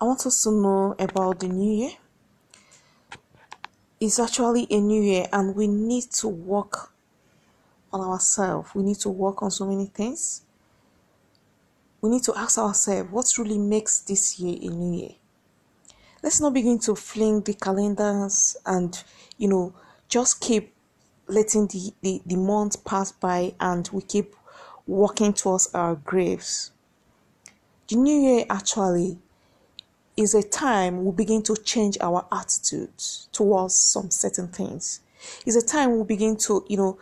I want us to know about the new year. It's actually a new year, and we need to work on ourselves. We need to work on so many things. We need to ask ourselves what really makes this year a new year. Let's not begin to fling the calendars and, you know, just keep letting the, the, the months pass by and we keep walking towards our graves. The new year actually is a time we begin to change our attitude towards some certain things. It's a time we begin to, you know,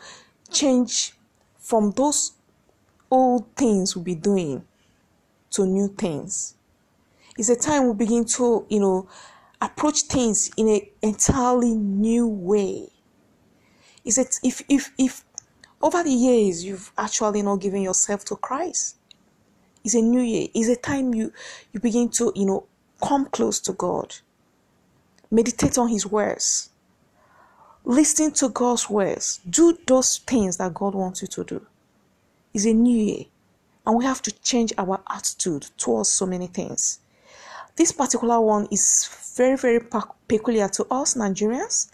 change from those old things we'll be doing to new things. It's a time we begin to, you know, approach things in an entirely new way. Is it if if if over the years you've actually not given yourself to Christ? It's a new year. It's a time you you begin to, you know, Come close to God. Meditate on His words. Listen to God's words. Do those things that God wants you to do. It's a new year, and we have to change our attitude towards so many things. This particular one is very, very peculiar to us Nigerians.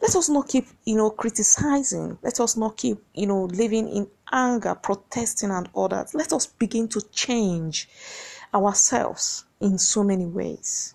Let us not keep, you know, criticizing. Let us not keep, you know, living in anger, protesting, and all that. Let us begin to change ourselves in so many ways.